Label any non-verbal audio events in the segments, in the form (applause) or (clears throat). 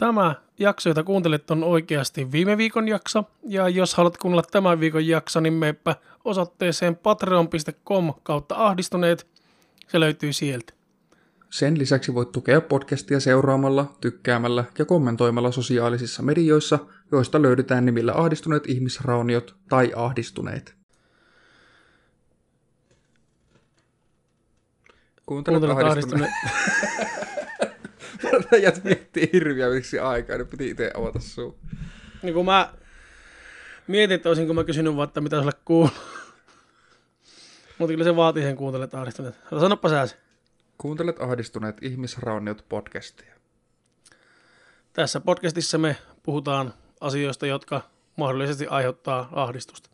Tämä jakso, jota kuuntelet, on oikeasti viime viikon jakso. Ja jos haluat kuunnella tämän viikon jakso, niin meepä osoitteeseen patreon.com kautta ahdistuneet. Se löytyy sieltä. Sen lisäksi voit tukea podcastia seuraamalla, tykkäämällä ja kommentoimalla sosiaalisissa medioissa, joista löydetään nimillä ahdistuneet ihmisrauniot tai ahdistuneet. Kuuntelet, Kuuntelet ahdistuneet. (laughs) (laughs) Rajat miettii hirviäviksi aikaa, niin piti itse avata suu. Niin kun mä mietin, että olisinko mä kysynyt vaan, että mitä sulle kuuluu. Mutta kyllä se vaatii sen kuuntelet ahdistuneet. Sanoppa sä se. Kuuntelet ahdistuneet ihmisrauniot podcastia. Tässä podcastissa me puhutaan asioista, jotka mahdollisesti aiheuttaa ahdistusta.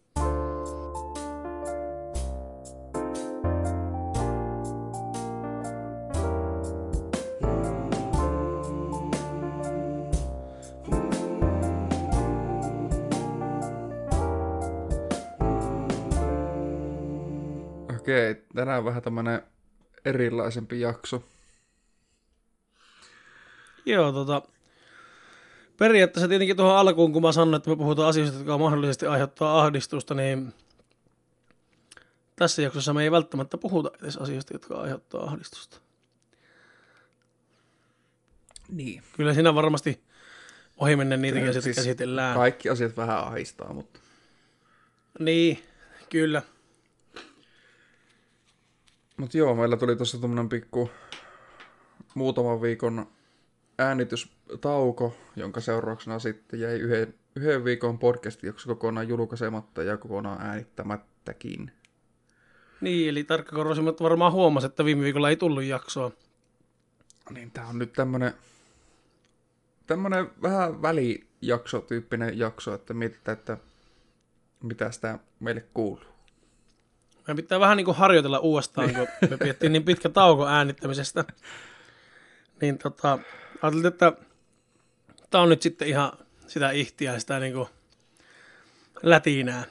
Okei, tänään vähän tämmönen erilaisempi jakso. Joo, tota, periaatteessa tietenkin tuohon alkuun, kun mä sanoin, että me puhutaan asioista, jotka mahdollisesti aiheuttaa ahdistusta, niin tässä jaksossa me ei välttämättä puhuta edes asioista, jotka aiheuttaa ahdistusta. Niin. Kyllä siinä varmasti ohimennen niitäkin asioita siis käsitellään. Kaikki asiat vähän ahistaa, mutta Niin, kyllä. Mutta joo, meillä tuli tuossa tuommoinen pikku muutaman viikon äänitystauko, jonka seurauksena sitten jäi yhden, yhden viikon podcast jakso kokonaan julkaisematta ja kokonaan äänittämättäkin. Niin, eli tarkkakorvaisimmat varmaan huomasi, että viime viikolla ei tullut jaksoa. Niin tää on nyt tämmönen, tämmönen vähän välijakso-tyyppinen jakso, että mietitään, että mitä sitä meille kuuluu. Meidän pitää vähän niin kuin harjoitella uudestaan, kun me pidettiin niin pitkä tauko äänittämisestä. Niin tota, ajattelin, että tämä on nyt sitten ihan sitä ihtiä, sitä niin kuin lätinää.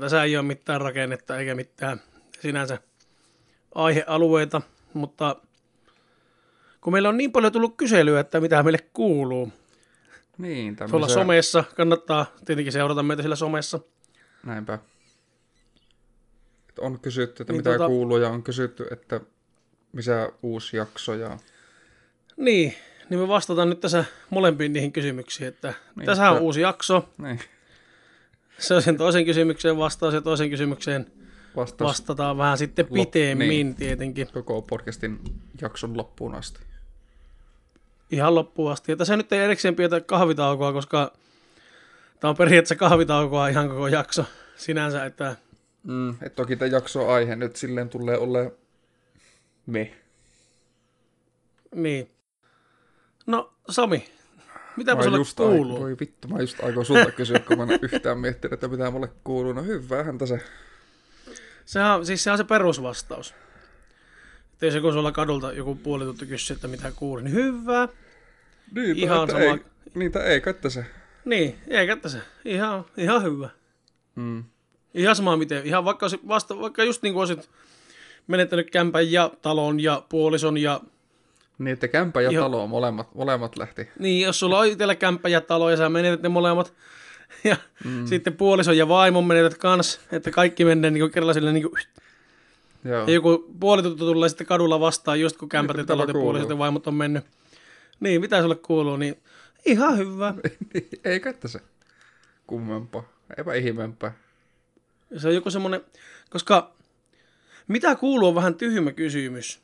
Tässä ei ole mitään rakennetta eikä mitään sinänsä aihealueita, mutta kun meillä on niin paljon tullut kyselyä, että mitä meille kuuluu. Niin, Tuolla tämmöisiä... somessa kannattaa tietenkin seurata meitä siellä somessa. Näinpä. On kysytty, että Niin mitä tota- kuuluu ja on kysytty, että missä uusi jakso ja Niin, niin me vastataan nyt tässä molempiin niihin kysymyksiin, että Niin, tässä on uusi jakso, niin, se on sen toisen kysymykseen vastaus ja toisen kysymykseen vastaus vastataan vähän sitten Lop- pitemmin niin. tietenkin, koko podcastin jakson loppuun asti. ihan loppuun asti. Ja tässä nyt ei erikseen pidetä kahvitaukoa, koska tämä on periaatteessa kahvitaukoa ihan koko jakso sinänsä, että Mm, et toki tämä jakso aihe nyt silleen tulee ole me. niin. No Sami, mitä Mä sulle just kuuluu? Ai, voi vittu, mä just aikoin sulta kysyä, kun mä en yhtään miettinyt, että mitä mulle kuuluu. No hyvähän se. Sehän, on- siis se on se perusvastaus. Että jos joku sulla kadulta joku puoli tuntia kysyy, että mitä kuuluu, niin hyvä. Niin, Ihan sama- Ei, niitä ei, katso se. Niin, eikä se. Ihan, ihan hyvä. Mm. Ihan sama miten. Ihan vaikka, vasta, vaikka just niin kuin olisit menettänyt kämpän ja talon ja puolison ja... Niin, että kämpä ja Joo. talo molemmat, molemmat lähti. Niin, jos sulla on itsellä kämppä ja talo ja sä menetät ne molemmat. (laughs) Ja mm. sitten puolison ja vaimon menetät kans. Että kaikki menee niin kerralla silleen niin kuin... Joo. Ja joku puoli tuntia tulee sitten kadulla vastaan, just kun kämpät ja Mitä talot ja kuuluu? puolisot ja vaimot on mennyt. Niin, mitä sulle kuuluu, niin ihan hyvä. (laughs) ei katso se. Kummempaa. Eipä ihmeempää. Se on joku semmoinen, koska mitä kuuluu on vähän tyhmä kysymys.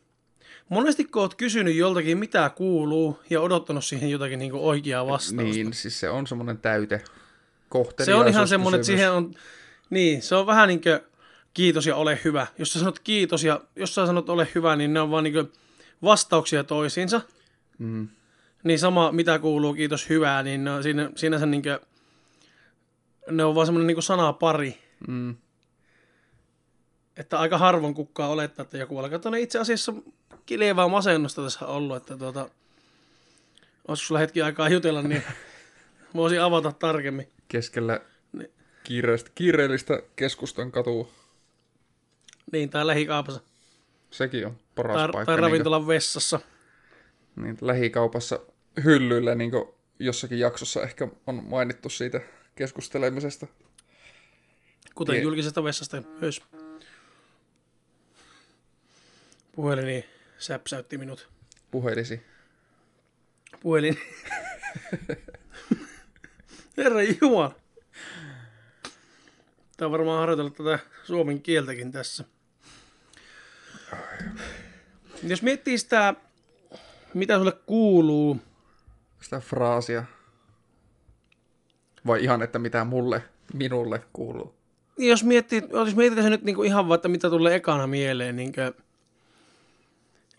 Monesti kun oot kysynyt joltakin mitä kuuluu ja odottanut siihen jotakin niin oikeaa vastausta. Niin, siis se on semmoinen täyte. se on ihan semmoinen, että siihen on, niin, se on vähän niin kuin kiitos ja ole hyvä. Jos sä sanot kiitos ja jos sä sanot ole hyvä, niin ne on vaan niin kuin vastauksia toisiinsa. Mm. Niin sama mitä kuuluu kiitos hyvää, niin ne on siinä, siinä se niin kuin, ne on vaan semmoinen niin sanapari. Mm. Että aika harvoin kukkaa olettaa, että joku alkaa tuonne itse asiassa kilevää masennusta tässä ollut, että tuota, olisiko sulla hetki aikaa jutella, niin (laughs) voisin avata tarkemmin. Keskellä Niin. kiireellistä, kiireellistä keskustan katua. Niin, tai lähikaupassa, Sekin on paras tai, paikka. tai niin ravintolan vessassa. kuin, niin, lähikaupassa hyllyillä niin jossakin jaksossa ehkä on mainittu siitä keskustelemisesta. Kuten Tie- julkisesta vessasta myös. Puhelini säpsäytti minut. Puhelisi. Puhelin. Herra Jumala. Tämä on varmaan harjoitellut tätä suomen kieltäkin tässä. Jos miettii sitä, mitä sulle kuuluu, Sitä fraasia. Vai ihan, että mitä mulle, minulle kuuluu. niin jos miettii, jos mietitään se nyt niinku ihan vaan, että mitä tulee ekana mieleen, niin kuin,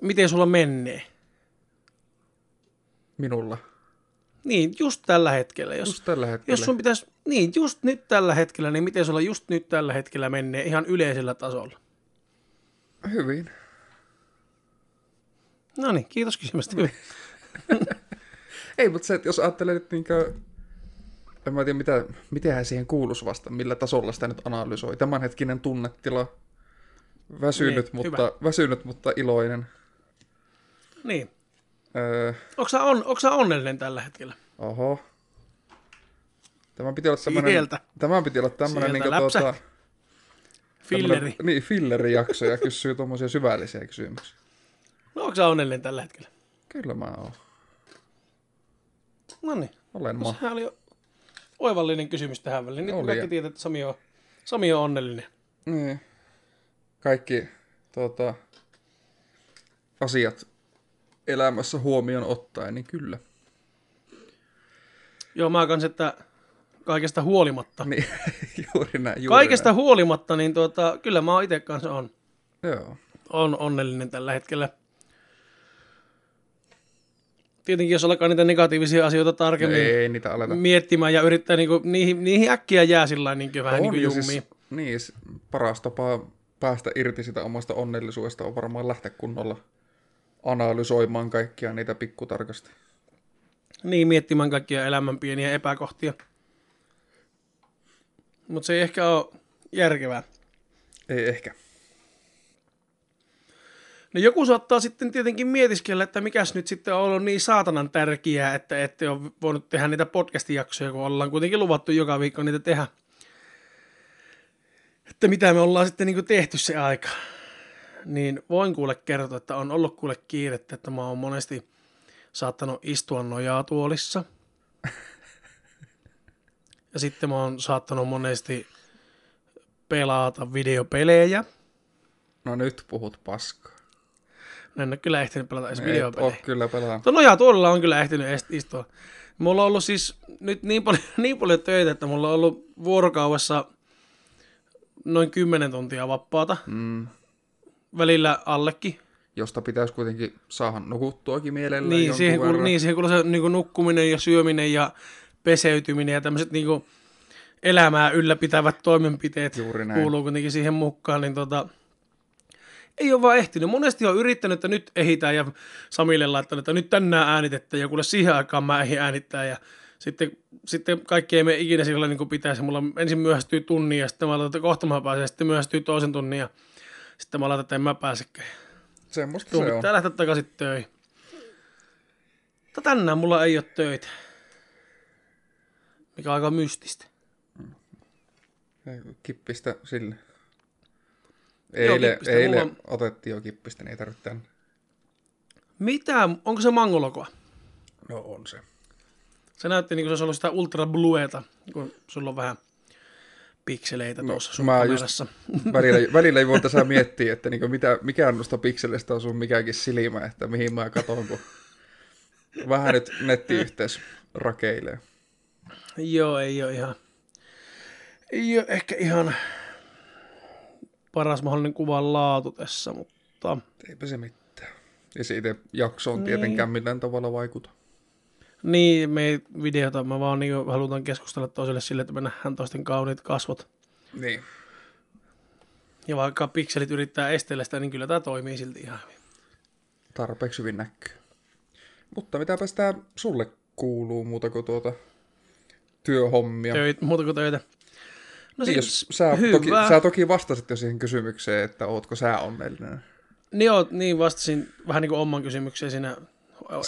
miten sulla menee. Minulla. Niin, just tällä hetkellä. Jos, Just tällä hetkellä. jos sun pitäisi, niin just nyt tällä hetkellä, niin miten sulla just nyt tällä hetkellä menee ihan yleisellä tasolla? Hyvin. No niin, kiitos kysymästä. (laughs) Ei, mutta se, että jos ajattelee nyt niinkö... En mä tiedä, mitä, mitenhän siihen kuuluisi vasta, millä tasolla sitä nyt analysoi. Tämänhetkinen tunnetila. Väsynyt, Niin, mutta, hyvä. väsynyt mutta iloinen. Niin. Öö, Onko sä, on, onko sä onnellinen tällä hetkellä? oho. Tämä piti olla tämmönen, Sieltä. tämä piti olla niinku läpsä. tuota, Filleri. tämmönen- Niin, fillerijakso ja kysyy tuommoisia syvällisiä kysymyksiä. No onko sä onnellinen tällä hetkellä? Kyllä mä oon. No niin. Olen mä. Sehän oli oivallinen kysymys tähän väliin. Nyt Oli, kaikki tietää, että Sami on, Sami on onnellinen. Niin. Kaikki tuota, asiat elämässä huomioon ottaen, niin kyllä. Joo, mä kans, että kaikesta huolimatta. Niin, (laughs) juuri näin. Juuri Kaikesta huolimatta, niin tuota, kyllä mä itse kanssa on, näin. Joo. on onnellinen tällä hetkellä. Tietenkin jos alkaa niitä negatiivisia asioita tarkemmin Ei niitä aleta. miettimään ja yrittää niinku, niihin, niihin äkkiä jää sillä niin vähän niin kuin ja jummiin. siis, niin, paras tapa päästä irti sitä omasta onnellisuudesta on varmaan lähteä kunnolla analysoimaan kaikkia niitä pikkutarkasti. Niin, miettimään kaikkia elämän pieniä epäkohtia. Mutta se ei ehkä ole järkevää. Ei ehkä. No joku saattaa sitten tietenkin mietiskellä, että mikäs nyt sitten on ollut niin saatanan tärkeää, että ette ole voinut tehdä niitä podcast-jaksoja, kun ollaan kuitenkin luvattu joka viikko niitä tehdä. Että mitä me ollaan sitten niin tehty se aika. Niin voin kuule kertoa, että on ollut kuule kiirettä, että mä oon monesti saattanut istua nojatuolissa. Ja sitten mä oon saattanut monesti pelata videopelejä. No nyt puhut paskaa. Mä en ole kyllä ehtinyt pelata edes Et videopelejä. oo kyllä pelaa. Tuo noja tuolla on kyllä ehtinyt istua. Mulla on ollut siis nyt niin paljon, (laughs) niin paljon töitä, että mulla on ollut vuorokaudessa noin 10 tuntia vapaata. Mm. Välillä allekin. Josta pitäisi kuitenkin saada nukuttuakin mielellään Niin siihen, verran. niin, siihen kuuluu se niin nukkuminen ja syöminen ja peseytyminen ja tämmöiset niin elämää ylläpitävät toimenpiteet Juuri näin. kuuluu kuitenkin siihen mukaan. Niin tota, ei ole vaan ehtinyt. Monesti on yrittänyt, että nyt ehitään ja Samille laittanut, että nyt tänään äänitetään ja kuule siihen aikaan mä ehdin äänittää ja sitten, sitten kaikki ei mene ikinä sillä niin kuin pitäisi. Mulla ensin myöhästyy tunnin ja sitten mä laitan, että kohta mä pääsen ja sitten myöhästyy toisen tunnin ja sitten mä laitan, että en mä pääsekään. Semmoista Tuo se on. pitää lähteä takaisin töihin. Mutta tänään mulla ei ole töitä. Mikä on aika mystistä. Kippistä sille. Joo, Eilen, kippistä eilen mulla otettiin jo kippistä, niin ei tarvitse tänne. Mitä? Onko se mangolokoa? No on se. Se näytti niin kuin se olisi ollut sitä ultra blueta, kun sulla on vähän pikseleitä tuossa sun No, mä just- kamerassa. (laughs) Välillä, välillä ei voi tässä miettiä, että niinku mitä, mikä noista pikseleistä on sun mikäkin silmä, että mihin mä katon, kun vähän nyt nettiyhteys rakeilee. Joo, ei ole ihan... Ei ole ehkä ihan paras mahdollinen kuvan laatu tässä, mutta Eipä se mitään. Ja se itse jaksoon Niin. tietenkään millään tavalla vaikuta. Niin, me ei videota, me vaan niin halutaan keskustella toiselle sille, että me nähdään toisten kauniit kasvot. Niin. Ja vaikka pikselit yrittää estellä sitä, niin kyllä tämä toimii silti ihan hyvin. Tarpeeksi hyvin näkyy. Mutta mitäpä sitä sulle kuuluu muuta kuin tuota työhommia? Töitä, muuta kuin töitä. No Niin, siis, jos sä, hyvä. toki, sä toki vastasit jo siihen kysymykseen, että ootko sä onnellinen. Niin, joo, niin vastasin vähän niin kuin oman kysymykseen siinä.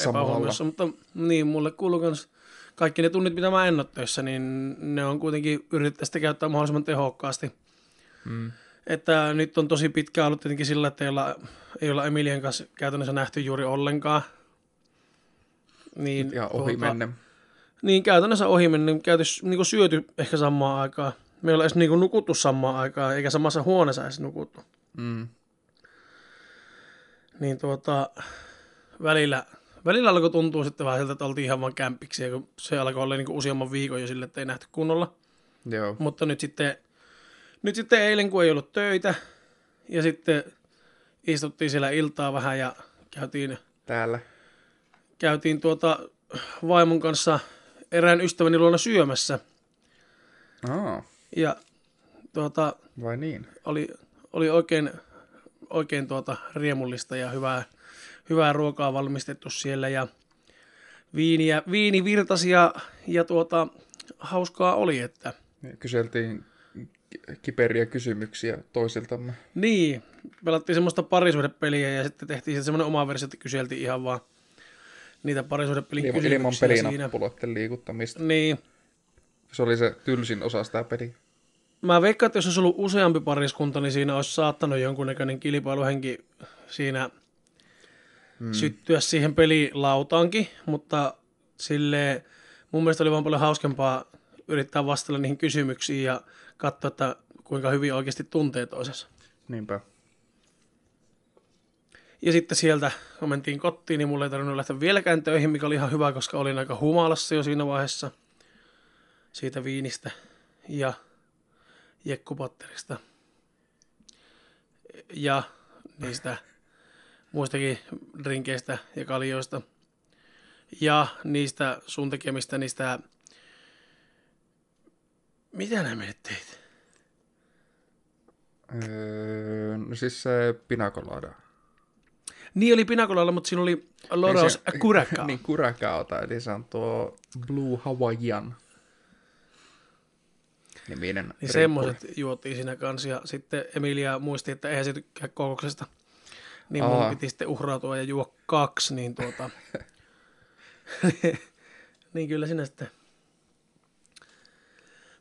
Epähuomiossa, mutta niin, mulle kuuluu kans kaikki ne tunnit, mitä mä en ole töissä, niin ne on kuitenkin yritetty sitä käyttää mahdollisimman tehokkaasti. Mm. Että nyt on tosi pitkä ollut tietenkin sillä, että ei olla, ei olla Emilian kanssa käytännössä nähty juuri ollenkaan. Niin, Ja ohi tuota, menne. Niin, käytännössä ohi mennä, käyty, niin syöty ehkä samaan aikaan. Me ei olla edes niin nukuttu samaan aikaan, eikä samassa huoneessa edes nukuttu. Mm. Niin tuota, välillä, välillä alkoi tuntua sitten vähän siltä, että oltiin ihan vaan kämppiksi, kun se alkoi olla niin useamman viikon jo sille, että ei nähty kunnolla. Joo. Mutta nyt sitten, nyt sitten eilen, kun ei ollut töitä, ja sitten istuttiin siellä iltaa vähän ja käytiin, Täällä. käytiin tuota vaimon kanssa erään ystäväni luona syömässä. Aa, Ja tuota, vai niin? oli, oli oikein, oikein tuota riemullista ja hyvää, hyvää ruokaa valmistettu siellä ja viiniä, viini virtasi ja, ja tuota, hauskaa oli, että Kyseltiin ki- kiperiä kysymyksiä toisiltamme. niin, pelattiin semmoista parisuhdepeliä ja sitten tehtiin semmoinen oma versio, että kyseltiin ihan vaan niitä parisuhdepelin Ilman, ilman kysymyksiä siinä. pelinappuloiden liikuttamista. Niin, Se oli se tylsin osa sitä peliä. Mä veikkaan, että jos olisi ollut useampi pariskunta, niin siinä olisi saattanut jonkunnäköinen kilpailuhenki siinä hmm. syttyä siihen pelilautaankin, mutta sille mun mielestä oli vaan paljon hauskempaa yrittää vastata niihin kysymyksiin ja katsoa, että kuinka hyvin oikeasti tuntee toisessa. Niinpä. Ja sitten sieltä, kun mentiin kotiin, niin mulla ei tarvinnut lähteä vieläkään töihin, mikä oli ihan hyvä, koska olin aika humalassa jo siinä vaiheessa siitä viinistä ja jekkupatterista. Ja niistä muistakin drinkeistä ja kaljoista. Ja niistä sun tekemistä niistä... Mitä nämä menet teit? Öö, no siis se pinakolada. Niin oli pinakolalla, mutta siinä oli Loraus se- Curacao. (laughs) niin, Curacaota, eli se on tuo Blue Hawaiian niminen Niin semmoiset juotiin siinä kanssa ja sitten Emilia muisti, että eihän se tykkää kokoksesta. Niin mun Aa. piti sitten uhrautua ja juo kaksi, niin tuota... (laughs) niin kyllä sinä sitten...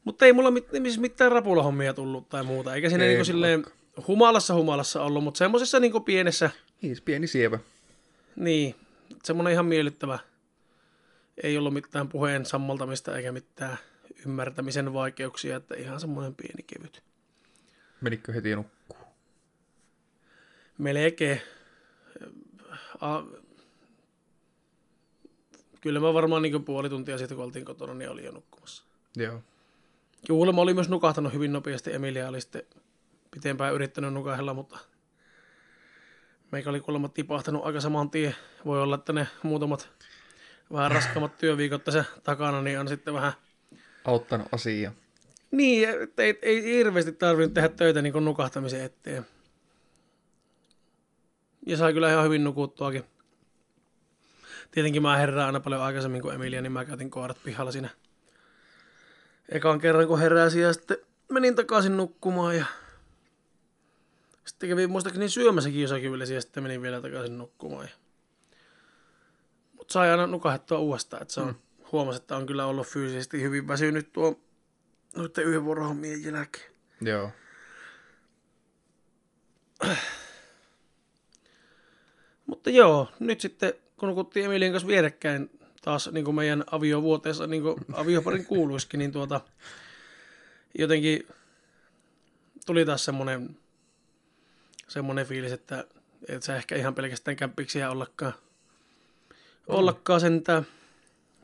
Mutta ei mulla mit, siis mitään rapulahommia tullut tai muuta, eikä siinä Ei niinku silleen humalassa humalassa ollut, mutta semmoisessa niinku pienessä, Niin, pieni sievä. niin, semmoinen ihan miellyttävä. Ei ollut mitään puheen sammaltamista eikä mitään ymmärtämisen vaikeuksia, että ihan semmoinen pieni kevyt. Menikö heti nukkuu? Melkein. A, kyllä mä varmaan niin puoli tuntia sitten, kun oltiin kotona, niin oli jo nukkumassa. Joo. Kuulemma oli myös nukahtanut hyvin nopeasti. Emilia oli sitten pitempään yrittänyt nukahella, mutta meikä oli kuulemma tipahtanut aika saman tien. Voi olla, että ne muutamat vähän raskaammat työviikot tässä takana, niin on sitten vähän... Auttanut asiaa. Niin, ei, ei hirveästi tarvinnut tehdä töitä niin nukahtamisen eteen. Ja sai kyllä ihan hyvin nukuttuakin. Tietenkin mä herään aina paljon aikaisemmin kuin Emilia, niin mä käytin koirat pihalla siinä ekan kerran, kun heräsin ja sitten menin takaisin nukkumaan ja sitten kävin muistaakseni syömässäkin jossakin yleensä ja sitten menin vielä takaisin nukkumaan. Ja... Mutta sai aina nukahettua uudestaan, että se on, mm. huomasi, että on kyllä ollut fyysisesti hyvin väsynyt tuo noiden yhden vuorohommien jälkeen. Joo. Mutta joo, nyt sitten kun nukuttiin Emilien kanssa vierekkäin taas niin kuin meidän aviovuoteessa, niin kuin avioparin kuuluisikin, niin tuota, jotenkin tuli taas semmoinen, semmoinen fiilis, että et sä ehkä ihan pelkästään kämpiksiä ollakaan, ollakaan sentään.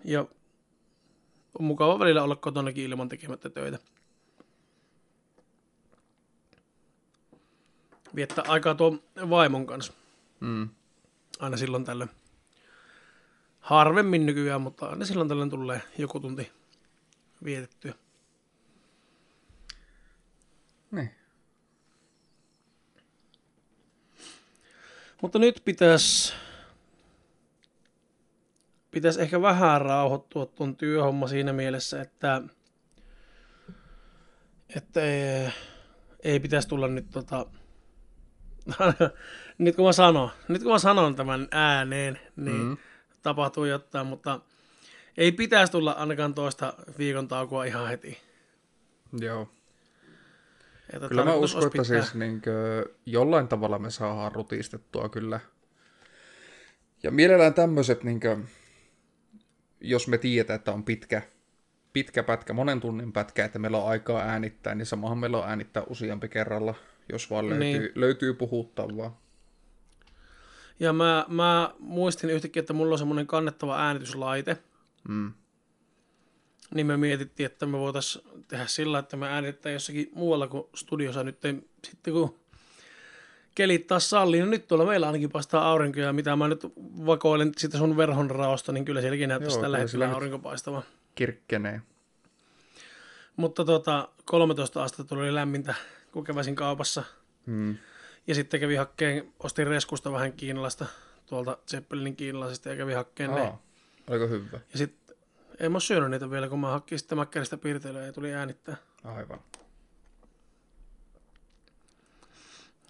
Ja on mukava välillä olla kotonakin ilman tekemättä töitä. Viettää aikaa tuon vaimon kanssa Mm. Aina silloin tällöin. Harvemmin nykyään, mutta aina silloin tällöin tulee joku tunti vietettyä. Niin. Mutta nyt pitäisi pitäisi ehkä vähän rauhoittua tuon työhomma siinä mielessä, että, että ei, ei pitäisi tulla nyt tota, (laughs) nyt kun mä sanon, nyt kun mä sanon tämän ääneen, niin mm. tapahtuu jotain, mutta Ei pitäisi tulla ainakaan toista viikon taukoa ihan heti. Joo. Että Kyllä mä uskon, että pitää- siis niin jollain tavalla me saadaan rutistettua kyllä. Ja mielellään tämmöiset, niin kuin, jos me tiedetään, että on pitkä, pitkä pätkä, monen tunnin pätkä, että meillä on aikaa äänittää, niin samahan meillä on äänittää useampi kerralla, jos vaan löytyy, Niin. löytyy puhuttavaa. Ja mä, mä muistin yhtäkkiä, että mulla on semmoinen kannettava äänityslaite. Mm. Niin me mietittiin, että me voitaisiin tehdä sillä, että me äänitetään jossakin muualla kuin studiossa nyt. Sitten kun kelit taas sallii, niin nyt tuolla meillä ainakin paistaa aurinko. Ja mitä mä nyt vakoilen sitä sun verhon raosta, niin kyllä sielläkin näyttäisi Joo, tällä hetkellä aurinko paistava. Kirkkenee. Mutta tota, 13 astetta tuli lämmintä, kun käväsin kaupassa. Mm. Ja sitten kävi hakkeen, ostin reskusta vähän kiinalaista, tuolta Zeppelinin kiinalaisesta ja kävi hakkeen ne. Aa, oliko hyvä? Ja sitten en mä syönyt niitä vielä, kun mä hakkin sitten mäkkäristä piirtelyä ja tuli äänittää. Aivan.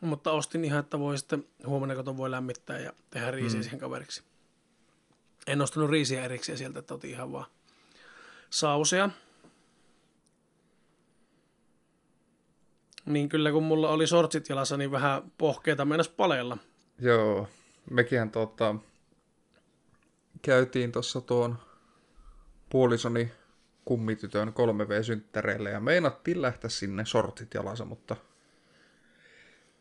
Mutta ostin ihan, että voi sitten huomenna koton voi lämmittää ja tehdä riisiä mm. siihen kaveriksi. En ostanut riisiä erikseen sieltä, että otin ihan vaan sausia. Niin kyllä kun mulla oli sortsit jalassa, niin vähän pohkeita mennäs paleella. Joo, mekin tota, käytiin tuossa tuon puolisoni kummitytön 3V-synttäreille ja meinattiin lähteä sinne sortit jalassa, mutta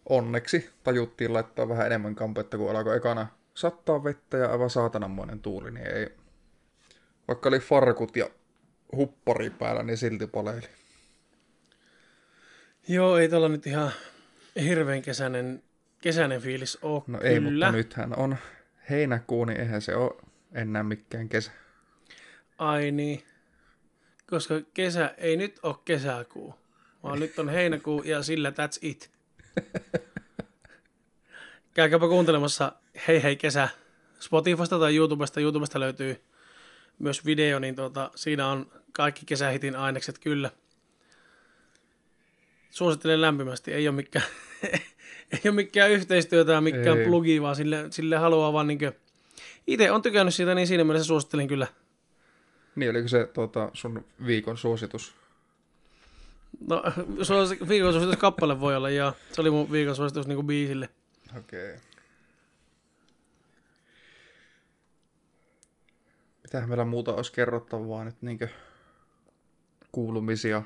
onneksi tajuttiin laittaa vähän enemmän kampetta, kun alkoi ekana sattaa vettä ja aivan saatananmoinen tuuli, niin ei, vaikka oli farkut ja huppari päällä, niin silti paleili. Joo, ei tuolla nyt ihan hirveän kesäinen, kesäinen fiilis ole No ei, kyllä. mutta nythän on heinäkuu, niin eihän se ole enää mikään kesä. Ai niin. Koska kesä ei nyt ole kesäkuu, vaan nyt on heinäkuu ja sillä that's it. (laughs) Käykääpä kuuntelemassa Hei hei kesä Spotifysta tai YouTubesta. YouTubesta löytyy myös video, niin tuota, siinä on kaikki kesähitin ainekset kyllä. Suosittelen lämpimästi. Ei ole mikään, (laughs) ei ole mikään yhteistyötä ja mikään Ei. plugi, vaan sille, sille haluaa vaan niin itse on tykännyt siitä, niin siinä mielessä suosittelen kyllä. Niin, oliko se tuota, sun viikon suositus? No, (laughs) suos- viikon suositus kappale voi olla, ja se oli mun viikon suositus niin biisille. Okei. Okay. Mitähän meillä muuta olisi kerrottavaa nyt niinkö kuulumisia,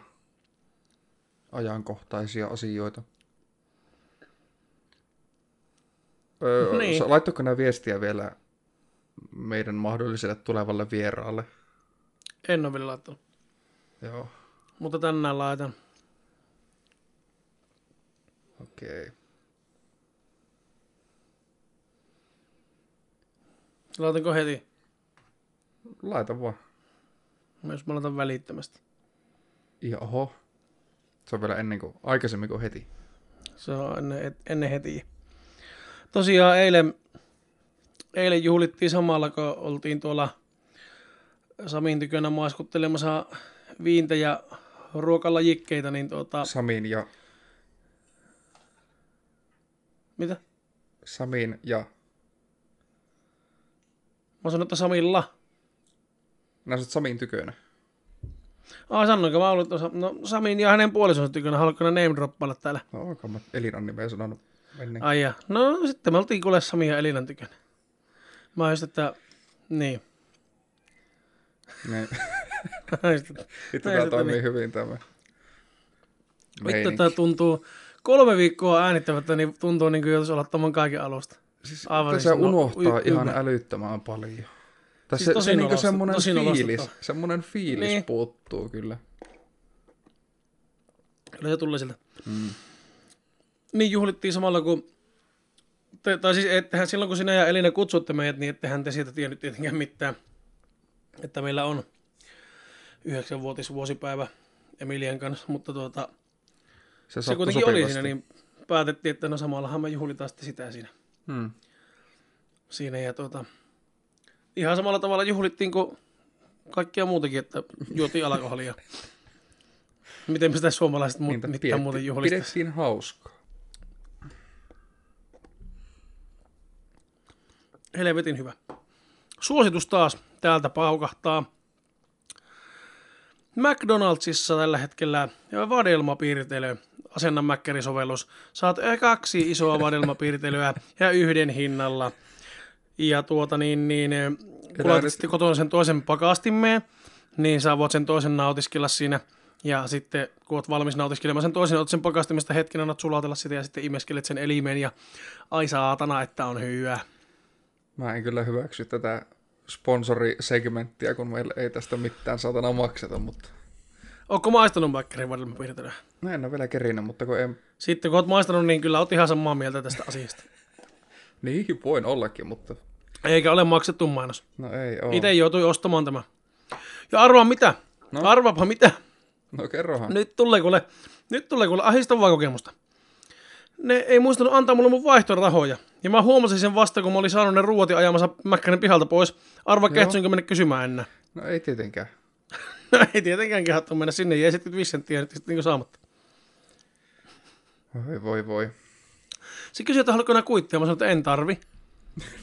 ajankohtaisia asioita? Öö, Niin. Laittoiko nämä viestiä vielä meidän mahdolliselle tulevalle vieraalle? En ole vielä laittanut, Joo, mutta tänään laitan. okei. Okay. Laitanko heti? Laita vaan. Myös mä laitan välittömästi. Ja oho. Se on vielä ennen kuin, aikaisemmin kuin heti. Se on ennen, ennen heti. Tosiaan eilen, eilen juhlittiin samalla, kun oltiin tuolla Samin tykönä maiskuttelemassa viintä ja ruokalajikkeita, niin tuota, Samin ja mitä? Samin ja... Mä sanoin, että Samilla. Sä oot Samin tykönä. Ah, sanoinko mä ollut tuossa, no Samin ja hänen puolisonsa tykönä, haluatko ne name droppailla täällä? No onko mä Elinan nimeä sanonut ennen. Ai ja. No sitten me oltiin kuule Sami ja Elinan tykönä. Mä just, että niin. (laughs) Että- Vittu se toimii meni. hyvin tämä. Vittu, tää tuntuu kolme viikkoa äänittämättä, niin tuntuu niin kuin joutuisi olla tämän kaiken alusta. Siis, Aivan siis se no, unohtaa y- ihan ymä- älyttömän paljon. Tai Siis se, niinku semmonen fiilis, semmonen fiilis Niin. puuttuu kyllä. Kyllä se tulee siltä. Mm. Niin juhlittiin samalla kuin, te, tai siis ettehän silloin kun sinä ja Elina kutsutte meidät, niin ettehän te siitä tiennyt tietenkään mitään, että meillä on yhdeksänvuotis vuosipäivä Emilian kanssa, mutta tuota, Se, se kuitenkin oli sopivasti. siinä, niin päätettiin, että no samallahan me juhlitaan sitten sitä siinä. Hmm. siinä ja tuota, ihan samalla tavalla juhlittiin kuin kaikkia muutakin, että juotiin alkoholia. Miten sitä suomalaiset Niinpä, mitään pidettiin- muuten juhlista. Pidettiin hauskaa. Helvetin hyvä. Suositus taas täältä paukahtaa. McDonaldsissa tällä hetkellä vadelmapiirtely, asenna mäkkärisovellus. Saat kaksi isoa vadelmapiirtelyä ja yhden hinnalla. Ja tuota niin, niin kun laitat nyt- sitten kotona sen toisen pakastimeen, niin sä voit sen toisen nautiskella siinä. Ja sitten kun oot valmis nautiskelemaan sen toisen, otat sen pakastimesta hetken, annat sulatella sitä ja sitten imeskelet sen elimeen ja ai saatana, että on hyvä. Mä en kyllä hyväksy tätä sponsorisegmenttiä, kun meillä ei tästä mitään saatana makseta, mutta Ootko maistanut mäkkärin vadelmapiirtelyä? no en ole vielä kerinyt, mutta kun en... Sitten kun oot maistanut, niin kyllä oot ihan samaa mieltä tästä asiasta. Niin, voin ollakin, mutta Eikä ole maksettu mainos. no ei oo. Itse joutui ostamaan tämä. Ja arvaa mitä? No. Arvaapa mitä? No kerrohan. Nyt tulee kuule, nyt tulee kuule ahistavaa kokemusta. Ne ei muistanut antaa mulle mun vaihtorahoja. Ja mä huomasin sen vasta, kun mä olin saanut ne ja ajamassa Mäkkänen pihalta pois. Arva, Joo. kehtosinkö mennä kysymään enää. No ei tietenkään. (laughs) No ei tietenkään kehattu mennä sinne. Jäi sitten 5 senttiä sitten niin saamatta. Voi voi voi. Se kysyi, että haluatko nää kuittia. Mä sanoin, että en tarvi.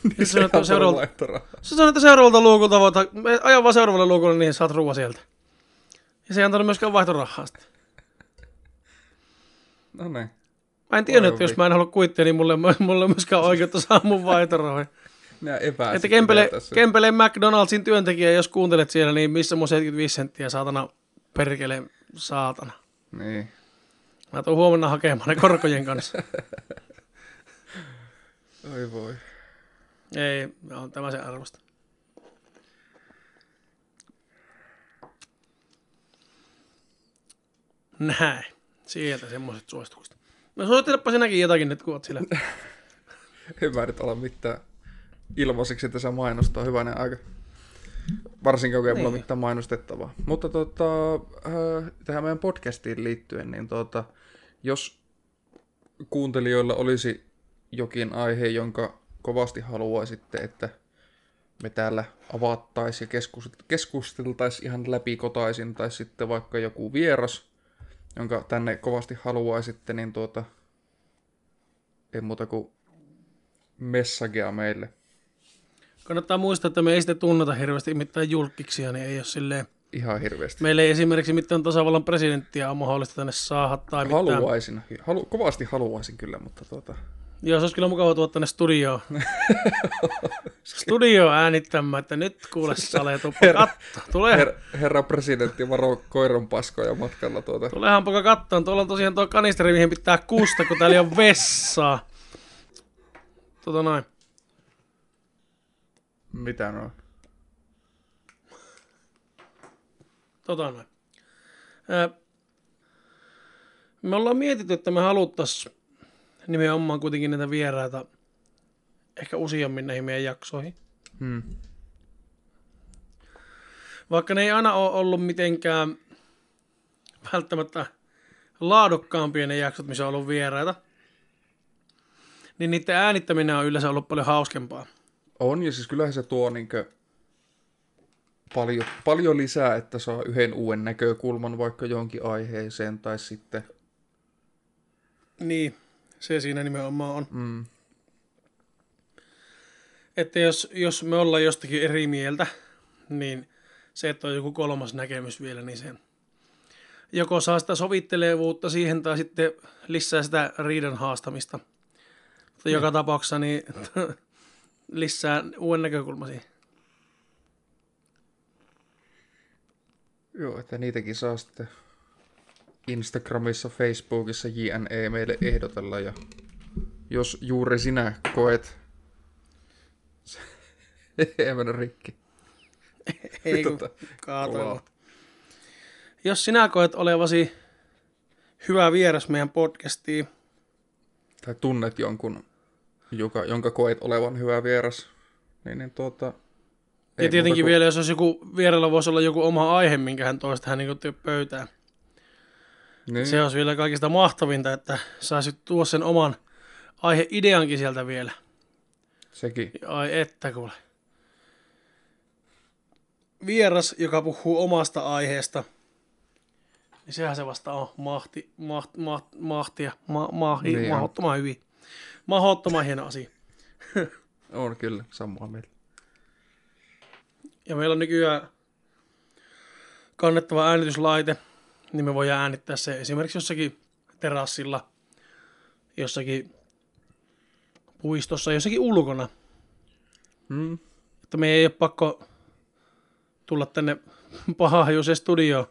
Sitten (laughs) sanoin, että seuraavalta, se sanoi, että seuraavalta luukulta voit, aja vaan seuraavalle luukulle, niin saat ruoa sieltä. Ja se ei antanut myöskään vaihtorahaa sitten. No niin. Mä en tiennyt, että jos mä en halua kuittia, niin mulle, (laughs) mulle ei myöskään oikeutta saa mun vaihtorahoja. (laughs) Epäät. Että Kempele, Kempele McDonaldsin työntekijä, jos kuuntelet siellä, niin missä mun 75 senttiä, saatana, perkele, saatana. Niin. Mä tuun huomenna hakemaan ne korkojen kanssa. Oi voi. Ei, on tämä se arvosta. Näin. Sieltä semmoiset suositukset. No suosittelepa sinäkin jotakin nyt, kun oot sillä. En mä nyt ala mitään ilmaiseksi tässä mainostaa. Hyvänen aika. Varsinkin kun ei Niin. mitään mainostettavaa. Mutta tota, äh, tähän meidän podcastiin liittyen, niin tota, jos kuuntelijoilla olisi jokin aihe, jonka kovasti haluaisitte, että me täällä avattaisiin ja keskus- keskusteltaisiin ihan läpikotaisin, tai sitten vaikka joku vieras, jonka tänne kovasti haluaisitte, niin tuota, ei muuta kuin messagea meille. Kannattaa muistaa, että me ei sitten tunneta hirveästi mitään julkiksia, niin ei ole silleen. Ihan hirveästi. Meillä ei esimerkiksi mitään tasavallan presidenttiä on mahdollista tänne saada tai mitään. Haluaisin. Halu, kovasti haluaisin kyllä, mutta tuota, Joo, se olisi kyllä mukava tuoda tänne studioon. Studio äänittämään, että nyt kuule sale, tuppa Herra- katto. Tule, her, herra presidentti varo koiran paskoja matkalla tuota. tulehan poka kattoon. Tuolla on tosiaan tuo kanisteri, mihin pitää kusta, kun täällä ole vessaa. Tota noin. Mitä no? Tota noin. Me ollaan mietitty, että me haluttais nimenomaan kuitenkin näitä vieraita ehkä useammin näihin meidän jaksoihin. Hmm. Vaikka ne ei aina ole ollut mitenkään välttämättä laadukkaampia ne jaksot, missä on ollut vieraita, niin niiden äänittäminen on yleensä ollut paljon hauskempaa. On, ja siis kyllähän se tuo niinkö paljon, paljon lisää, että saa yhden uuden näkökulman vaikka jonkin aiheeseen, tai sitten... Niin, se siinä nimenomaan on. Mm, Että jos, jos me ollaan jostakin eri mieltä, niin se, että on joku kolmas näkemys vielä, niin se joko saa sitä sovittelevuutta siihen tai sitten lisää sitä riidan haastamista. Mutta joka tapauksessa niin (laughs) lisää uuden näkökulma siihen. joo, että niitäkin saa sitten Instagramissa, Facebookissa, JNE meille ehdotella, ja jos juuri sinä koet... (laughs) Ei mennä rikki. Ei kun Tota. Jos sinä koet olevasi hyvä vieras meidän podcastiin, tai tunnet jonkun, joka, jonka koet olevan hyvä vieras, niin, niin tuota... ja tietenkin kuin- vielä, jos olisi joku, vierellä voisi olla joku oma aihe, minkä hän toisi tähän niin pöytään. Niin, Se olisi vielä kaikista mahtavinta, että saisit tuoda sen oman aiheideankin sieltä vielä. sekin. Ai että kuule. Vieras, joka puhuu omasta aiheesta, niin sehän se vasta on mahti, maht, maht, mahtia, ma, mahi, Niin niin on. hyvin. Mahdottoman hieno asia. (laughs) On kyllä, samaa mieltä. Ja meillä on nykyään kannettava äänityslaite, niin me voidaan äänittää se esimerkiksi jossakin terassilla, jossakin puistossa, jossakin ulkona. Mm. Että me ei ole pakko tulla tänne (laughs) pahahajuiseen studioon.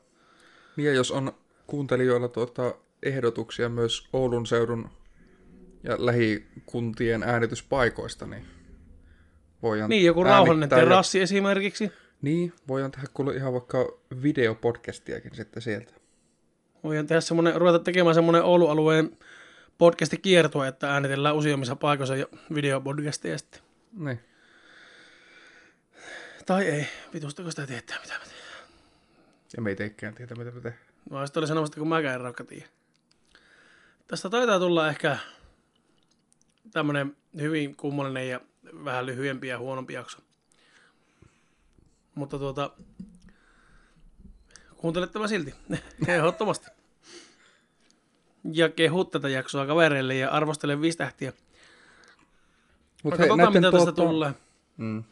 Niin ja jos on kuuntelijoilla tuota ehdotuksia myös Oulun seudun ja lähikuntien äänityspaikoista, niin voidaan Niin, joku rauhallinen äänittää ja- terassi esimerkiksi. Niin, voidaan tehdä kuule ihan vaikka videopodcastiakin sitten sieltä. Voidaan tehdä semmonen, ruveta tekemään semmoinen Oulun alueen podcasti kiertue, että äänitellään useammissa paikoissa ja videopodcasteja sitten. Niin. Tai ei, vitustako sitä tietää mitä me tehdään. Ja me ei teekään tietä, mitä me tehdään. No sitten oli sanomasta, kun mäkään en raukka tiedä. Tästä taitaa tulla ehkä tämmönen hyvin kummallinen ja vähän lyhyempi ja huonompi jakso. Mutta tuota, kuuntelettava silti, (laughs) ehdottomasti. Ja kehut tätä jaksoa kavereille ja arvostele viisi tähtiä. Mutta Katsotaan, mitä tästä tulee. Mm.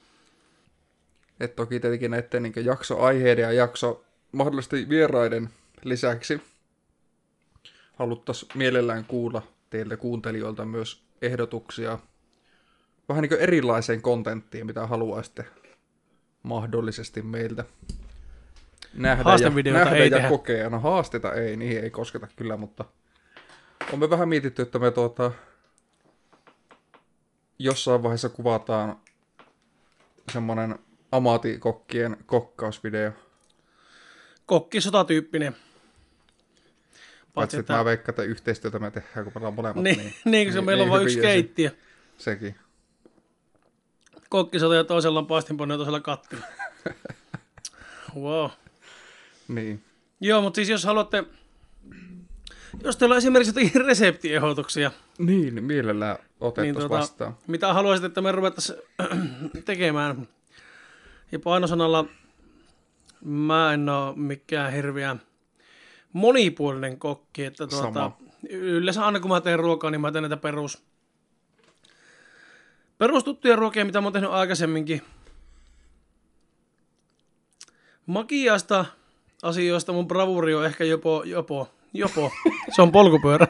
Et toki tietenkin näiden niin jaksoaiheiden ja jakso mahdollisesti vieraiden lisäksi haluttaisiin mielellään kuulla teiltä kuuntelijoilta myös ehdotuksia vähän niin erilaiseen kontenttiin, mitä haluaisitte mahdollisesti meiltä nähdä, ja, nähdä ei ja tehdä. kokea. No haasteita ei, niihin ei kosketa kyllä, mutta on me vähän mietitty, että me tuota, jossain vaiheessa kuvataan semmonen amatikokkien kokkausvideo. Kokkisotatyyppinen. Paitsi, että mä veikkaan, että yhteistyötä me tehdään, kun me ollaan molemmat. niin, niin, niin, kun se meillä on vain yksi hyviä se- keittiö. Sekin. Kokkisota ja toisella on paistinpone ja toisella kattila. (laughs) wow. Niin. Joo, mutta siis jos haluatte, jos teillä on esimerkiksi jotakin (laughs) reseptiehdotuksia, Niin, mielellään otettaisiin niin tuota, vastaan. mitä haluaisit, että me ruvettaisiin (clears throat) tekemään. Ja painosanalla mä en ole mikään hirveä monipuolinen kokki, että tuota, Sama. yleensä aina kun mä teen ruokaa, niin mä teen näitä perus, perustuttuja ruokia, mitä mä oon tehnyt aikaisemminkin. Makiasta asioista mun bravuri on ehkä jopo, jopo, jopo. Se on polkupyörä.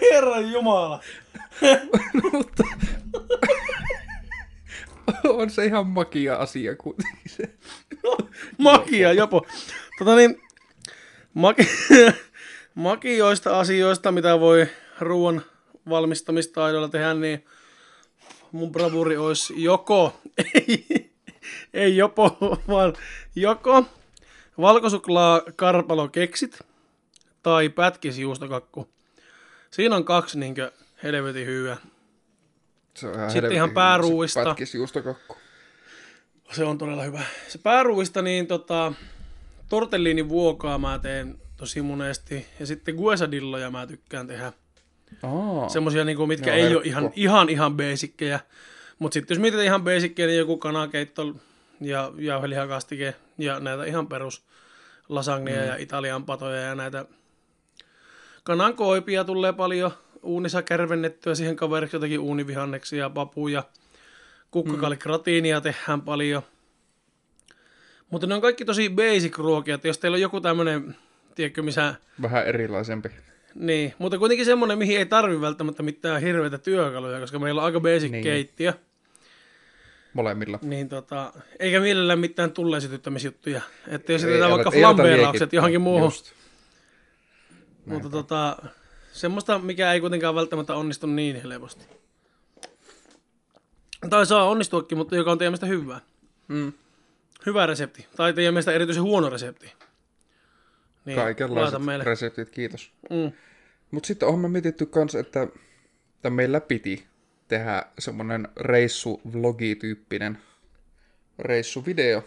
Herran Jumala. Mutta on se ihan makia asia kuitenkin se. Makia, jopo. Tota niin, maki, (laughs) makioista asioista, mitä voi ruoan valmistamistaidolla tehdä, niin mun bravuri olisi joko, (laughs) ei, ei jopo, vaan joko valkosuklaa karpalo keksit tai pätkisjuustokakku. Siinä on kaksi niinkö helvetin hyvää. Se on ihan Sitten ihan pääruuista. Se pätkis juustokakku. Se on todella hyvä. Se pääruuista, niin tota, tortellini vuokaa mä teen tosi monesti. Ja sitten guesadilloja mä tykkään tehdä. Aa, Semmosia, niinku, mitkä ei ole ihan, ihan, ihan basickejä. Mutta sitten jos mietitään ihan basickejä, niin joku kanakeitto ja jauhelihakastike ja näitä ihan perus lasagneja mm. ja italian patoja ja näitä kanankoipia tulee paljon uunissa kärvennettyä siihen kaveriksi jotakin uunivihanneksia ja papuja. Kukkakalikratiinia tehdään paljon. Mutta ne on kaikki tosi basic ruokia, että jos teillä on joku tämmönen, tiedätkö missä, vähän erilaisempi. Niin, mutta kuitenkin semmonen, mihin ei tarvi välttämättä mitään hirveitä työkaluja, koska meillä on aika basic Niin. niin. keittiö, Molemmilla. niin tota, eikä mielellään mitään tulleen sytyttämisjuttuja. Että jos jätetään vaikka liekittää, johonkin muuhun, just. mutta tota, semmoista, mikä ei kuitenkaan välttämättä onnistu niin helposti. Tai saa onnistuakin, mutta joka on teidän mielestä hyvää. Mm. Hyvä resepti. Tai teidän mielestä erityisen huono resepti. Niin, Kaikenlaiset meille. reseptit, kiitos. Mm. Mutta sitten on me mietitty kans, että, että meillä piti tehdä semmonen reissu-vlogi-tyyppinen reissuvideo,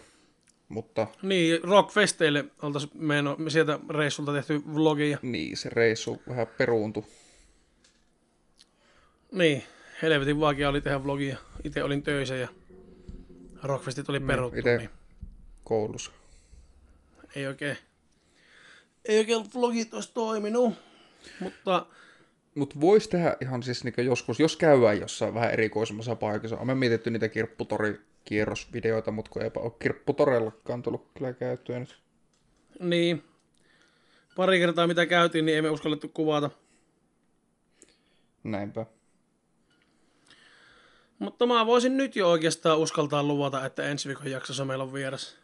mutta Niin, rockfesteille oltaisiin sieltä reissulta tehty vlogia. niin, se reissu vähän peruuntui. Niin, helvetin vaikea oli tehdä vlogia. Itse olin töissä ja rockfestit oli peruttu, ite- niin koulussa. ei oikein, ei oikein vlogit olisi toiminut. Mutta Mutta voisi tehdä ihan siis niin joskus, jos käydään jossain vähän erikoisemmassa paikassa. Olemme mietitty niitä kirpputori-kierrosvideoita, mutta kun eipä ole kirpputorellakaan tullut kyllä käyttöä nyt. niin, pari kertaa mitä käytiin, niin emme uskallettu kuvata. Näinpä. Mutta mä voisin nyt jo oikeastaan uskaltaa luvata, että ensi viikon jaksossa meillä on vieras.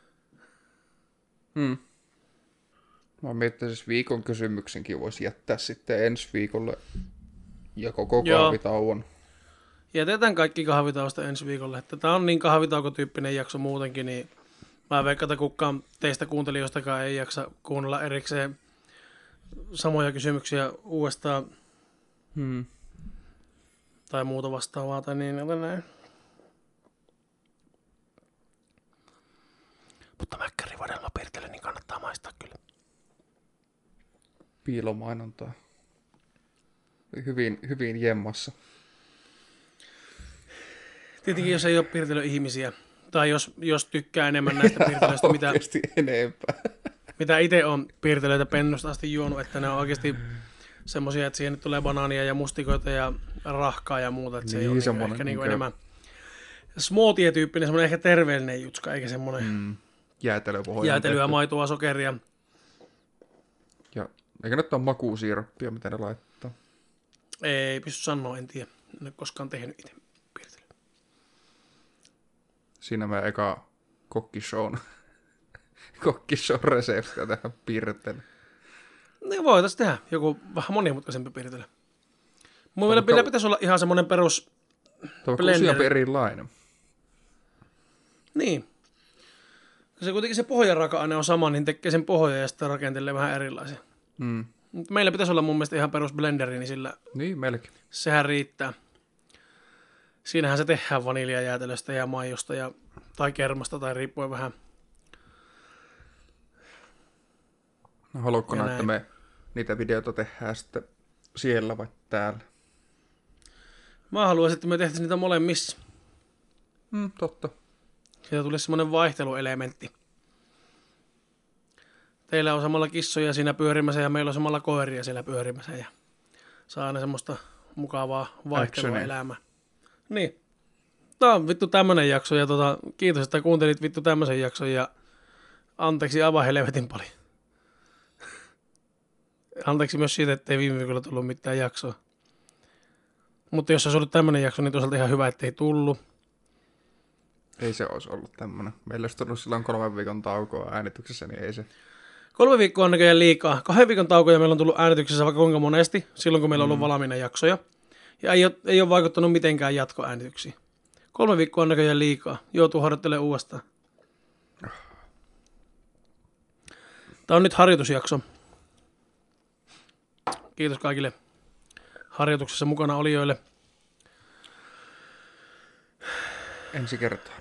Hmm. Mä mietin, siis viikon kysymyksenkin voisi jättää sitten ensi viikolle ja koko Joo. kahvitauon. Jätetään kaikki kahvitausta ensi viikolle. Että tää on niin kahvitaukotyyppinen jakso muutenkin, niin mä veikkaan, että kukaan teistä kuuntelijoistakaan ei jaksa kuunnella erikseen samoja kysymyksiä uudestaan Hmm. tai muuta vastaavaa tai niin näin. Mutta mäkkäri vadelma perkele, niin kannattaa maistaa kyllä. Piilomainontaa. Hyvin, hyvin jemmassa. Tietenkin jos ei ole piirtelöihmisiä, tai jos, jos tykkää enemmän näistä piirtelöistä, (laughs) mitä, enempää. mitä itse on piirtelöitä pennusta asti juonut, että ne on oikeasti semmoisia, että siihen nyt tulee banaania ja mustikoita ja rahkaa ja muuta, että se Niin, ei ole niinku ehkä niinku niinkö- enemmän smoothie-tyyppinen, semmoinen ehkä terveellinen jutska, eikä semmoinen mm. Jäätelöpohjaan jäätelyä, maitoa, sokeria. Ja, eikä nyt ole makuusiirappia, mitä ne laittaa. Ei pysty sanoa, en tiedä. En ole koskaan tehnyt itse piirtelyä. Siinä me eka kokkishown, (laughs) kokkishown reseptiä tähän piirrettelyyn. No voitaisiin tehdä joku vähän monimutkaisempi piirtely. Mun mielestä pitäisi olla ihan semmoinen perus, Tämä on useampi erilainen. niin. Se kuitenkin se pohjan raaka-aine on sama, niin tekee sen pohjan ja sitten rakentelee vähän erilaisia. Mm. Meillä pitäisi olla mun mielestä ihan perus blenderi, niin sillä Niin, melkein. sehän riittää. Siinähän se tehdään vaniljajäätelöstä ja maijosta ja, tai kermasta tai riippuen vähän. No, haluatko näin. että me niitä videoita tehdään sitten siellä vai täällä? Mä haluaisin, että me tehtäisiin niitä molemmissa. Mm, totta. Siitä tulisi semmoinen vaihteluelementti. Teillä on samalla kissoja siinä pyörimässä ja meillä on samalla koiria siellä pyörimässä ja saa aina semmoista mukavaa vaihtelua Actionia. elämää. Niin. Tämä on vittu tämmönen jakso ja tota, kiitos, että kuuntelit vittu tämmöisen jakson ja anteeksi aivan helvetin paljon. (laughs) Anteeksi myös siitä, että ei viime viikolla tullut mitään jaksoa. Mutta jos olisi ollut tämmöinen jakso, niin toisaalta ihan hyvä, ettei tullut. Ei se olisi ollut tämmönen. Meillä olisi tullut silloin kolmen viikon taukoa äänityksessä, niin ei se. Kolme viikkoa on näköjään liikaa. Kahden viikon taukoja meillä on tullut äänityksessä vaikka kuinka monesti, silloin kun meillä on ollut valmiina jaksoja. Ja ei ole, ei ole vaikuttanut mitenkään jatkoäänityksiin. Kolme viikkoa on näköjään liikaa. Joutuu harjoittelemaan uudestaan. Tämä on nyt harjoitusjakso. Kiitos kaikille harjoituksessa mukana olijoille. Ensi kertaa.